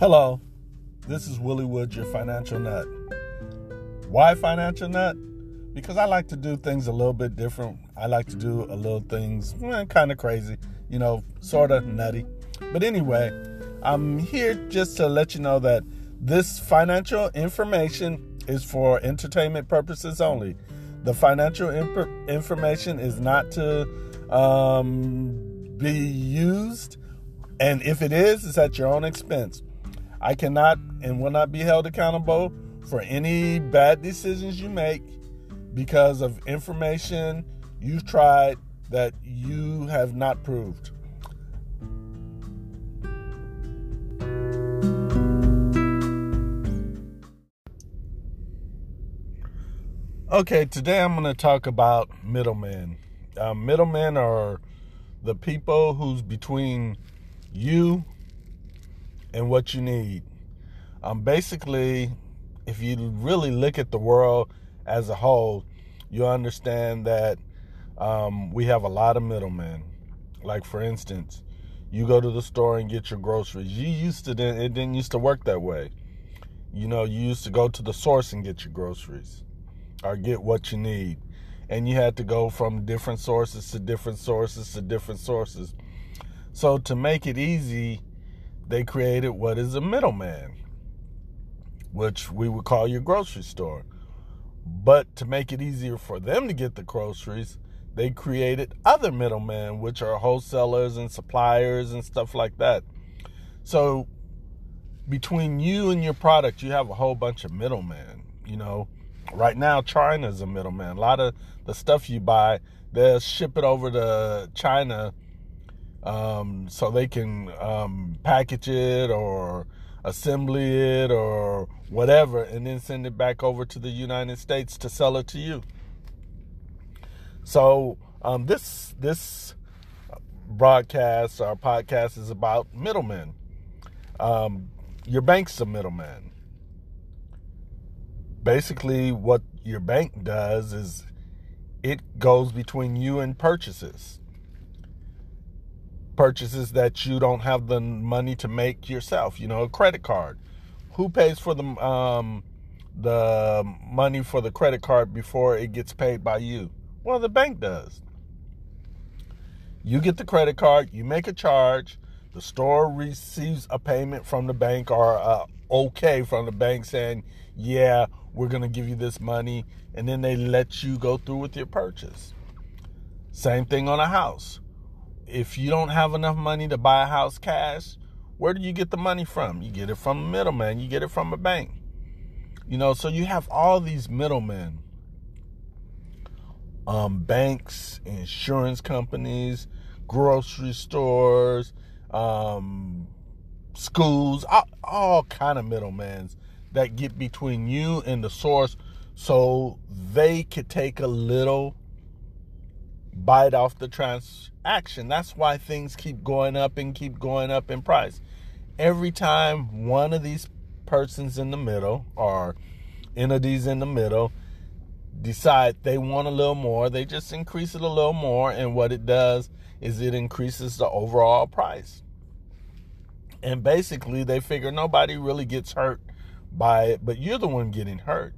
Hello, this is Willie Woods, your financial nut. Why financial nut? Because I like to do things a little bit different. I like to do a little things eh, kind of crazy, you know, sort of nutty. But anyway, I'm here just to let you know that this financial information is for entertainment purposes only. The financial imp- information is not to um, be used, and if it is, it's at your own expense. I cannot and will not be held accountable for any bad decisions you make because of information you've tried that you have not proved. Okay, today I'm going to talk about middlemen. Uh, middlemen are the people who's between you and what you need. Um, basically, if you really look at the world as a whole, you understand that um, we have a lot of middlemen. Like for instance, you go to the store and get your groceries. You used to then it didn't used to work that way. You know, you used to go to the source and get your groceries or get what you need. And you had to go from different sources to different sources to different sources. So to make it easy, they created what is a middleman, which we would call your grocery store. But to make it easier for them to get the groceries, they created other middlemen, which are wholesalers and suppliers and stuff like that. So between you and your product, you have a whole bunch of middlemen. You know, right now China's a middleman. A lot of the stuff you buy, they'll ship it over to China um, so they can um, package it or assembly it or whatever and then send it back over to the United States to sell it to you. So um, this this broadcast or podcast is about middlemen. Um, your bank's a middleman. Basically, what your bank does is it goes between you and purchases purchases that you don't have the money to make yourself. You know, a credit card. Who pays for the um, the money for the credit card before it gets paid by you? Well, the bank does. You get the credit card, you make a charge, the store receives a payment from the bank or a okay from the bank saying, "Yeah, we're going to give you this money," and then they let you go through with your purchase. Same thing on a house if you don't have enough money to buy a house cash, where do you get the money from? You get it from a middleman, you get it from a bank. You know, so you have all these middlemen. Um, banks, insurance companies, grocery stores, um, schools, all, all kind of middlemen that get between you and the source so they could take a little bite off the transaction. That's why things keep going up and keep going up in price. Every time one of these persons in the middle or entities in the middle decide they want a little more, they just increase it a little more. And what it does is it increases the overall price. And basically, they figure nobody really gets hurt by it, but you're the one getting hurt.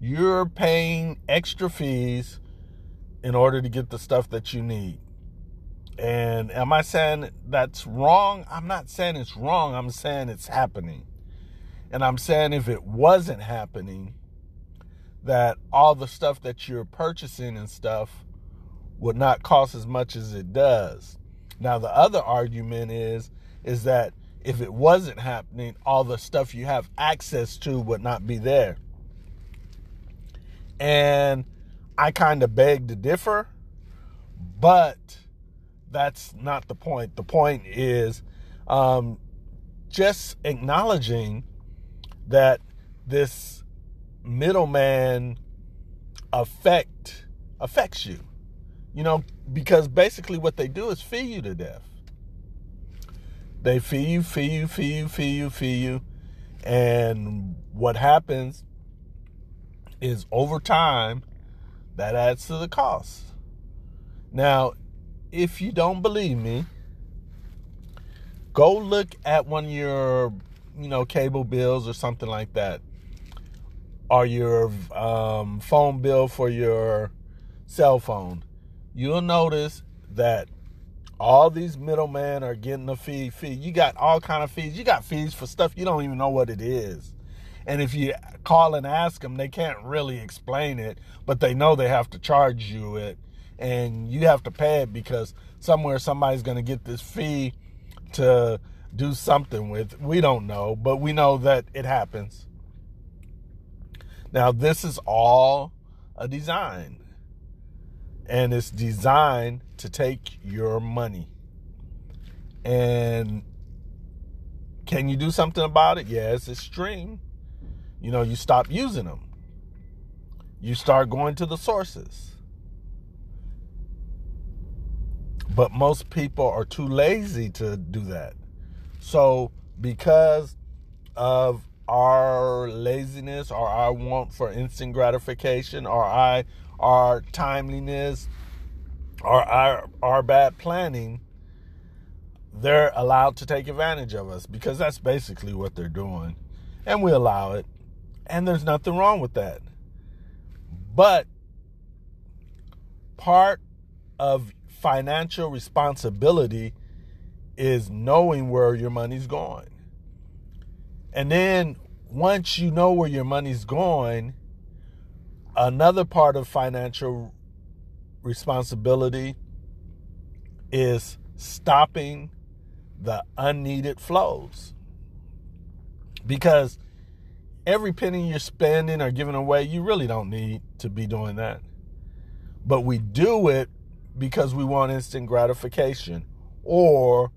You're paying extra fees in order to get the stuff that you need. And am I saying that's wrong? I'm not saying it's wrong. I'm saying it's happening. And I'm saying if it wasn't happening, that all the stuff that you're purchasing and stuff would not cost as much as it does. Now the other argument is is that if it wasn't happening, all the stuff you have access to would not be there. And I kind of beg to differ, but that's not the point. The point is um, just acknowledging that this middleman effect affects you. You know, because basically what they do is feed you to death. They feed you, feed you, feed you, feed you, feed you. And what happens is over time, that adds to the cost. Now, if you don't believe me, go look at one of your you know, cable bills or something like that, or your um, phone bill for your cell phone, you'll notice that all these middlemen are getting a fee. Fee. You got all kind of fees. You got fees for stuff you don't even know what it is. And if you call and ask them, they can't really explain it, but they know they have to charge you it, and you have to pay it because somewhere somebody's going to get this fee to do something with. We don't know, but we know that it happens. Now, this is all a design and it's designed to take your money. And can you do something about it? Yes, it's extreme. You know, you stop using them. You start going to the sources. But most people are too lazy to do that. So, because of our laziness or our want for instant gratification or I our timeliness, or our, our bad planning, they're allowed to take advantage of us because that's basically what they're doing. And we allow it. And there's nothing wrong with that. But part of financial responsibility is knowing where your money's going. And then once you know where your money's going, another part of financial responsibility is stopping the unneeded flows. Because every penny you're spending or giving away, you really don't need to be doing that. But we do it because we want instant gratification or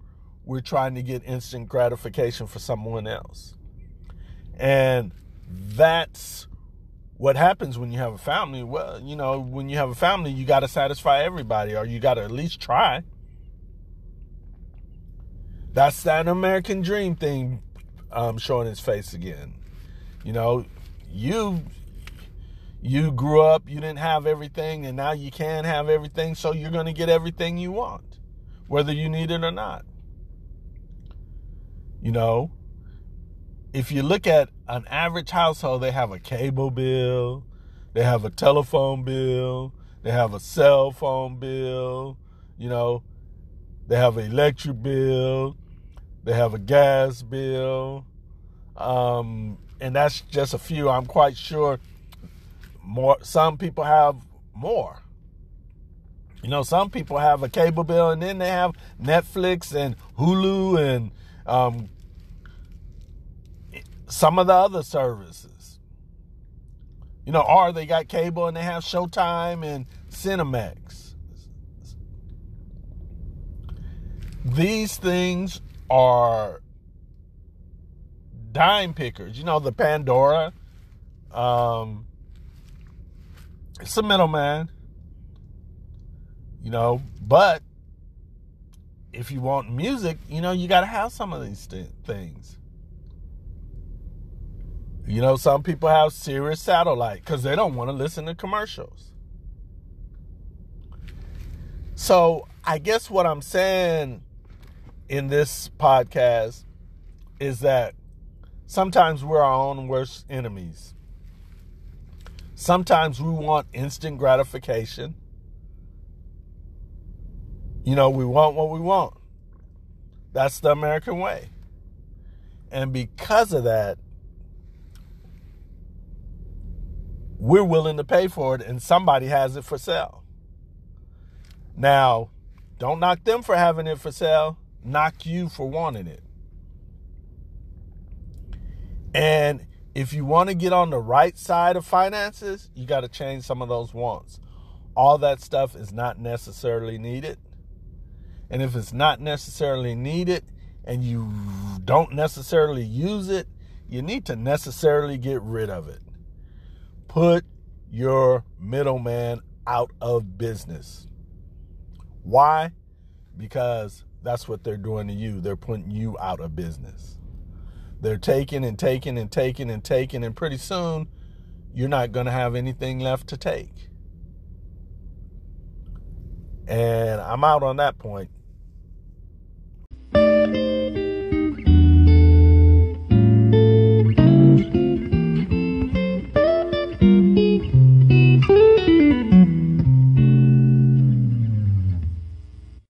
we're trying to get instant gratification for someone else. And that's what happens when you have a family? Well, you know, when you have a family, you got to satisfy everybody, or you got to at least try. That's that American dream thing um, showing its face again. You know, you you grew up, you didn't have everything, and now you can have everything, so you're going to get everything you want, whether you need it or not. You know, if you look at an average household, they have a cable bill, they have a telephone bill, they have a cell phone bill, you know, they have an electric bill, they have a gas bill, um, and that's just a few. I'm quite sure more. Some people have more. You know, some people have a cable bill, and then they have Netflix and Hulu and um, some of the other services. You know, or they got cable and they have Showtime and Cinemax. These things are dime pickers. You know, the Pandora. Um, it's a middleman. You know, but if you want music, you know, you got to have some of these th- things. You know, some people have Sirius satellite because they don't want to listen to commercials. So, I guess what I'm saying in this podcast is that sometimes we're our own worst enemies. Sometimes we want instant gratification. You know, we want what we want. That's the American way. And because of that, we're willing to pay for it and somebody has it for sale. Now, don't knock them for having it for sale, knock you for wanting it. And if you want to get on the right side of finances, you got to change some of those wants. All that stuff is not necessarily needed. And if it's not necessarily needed and you don't necessarily use it, you need to necessarily get rid of it. Put your middleman out of business. Why? Because that's what they're doing to you. They're putting you out of business. They're taking and taking and taking and taking, and pretty soon you're not going to have anything left to take. And I'm out on that point.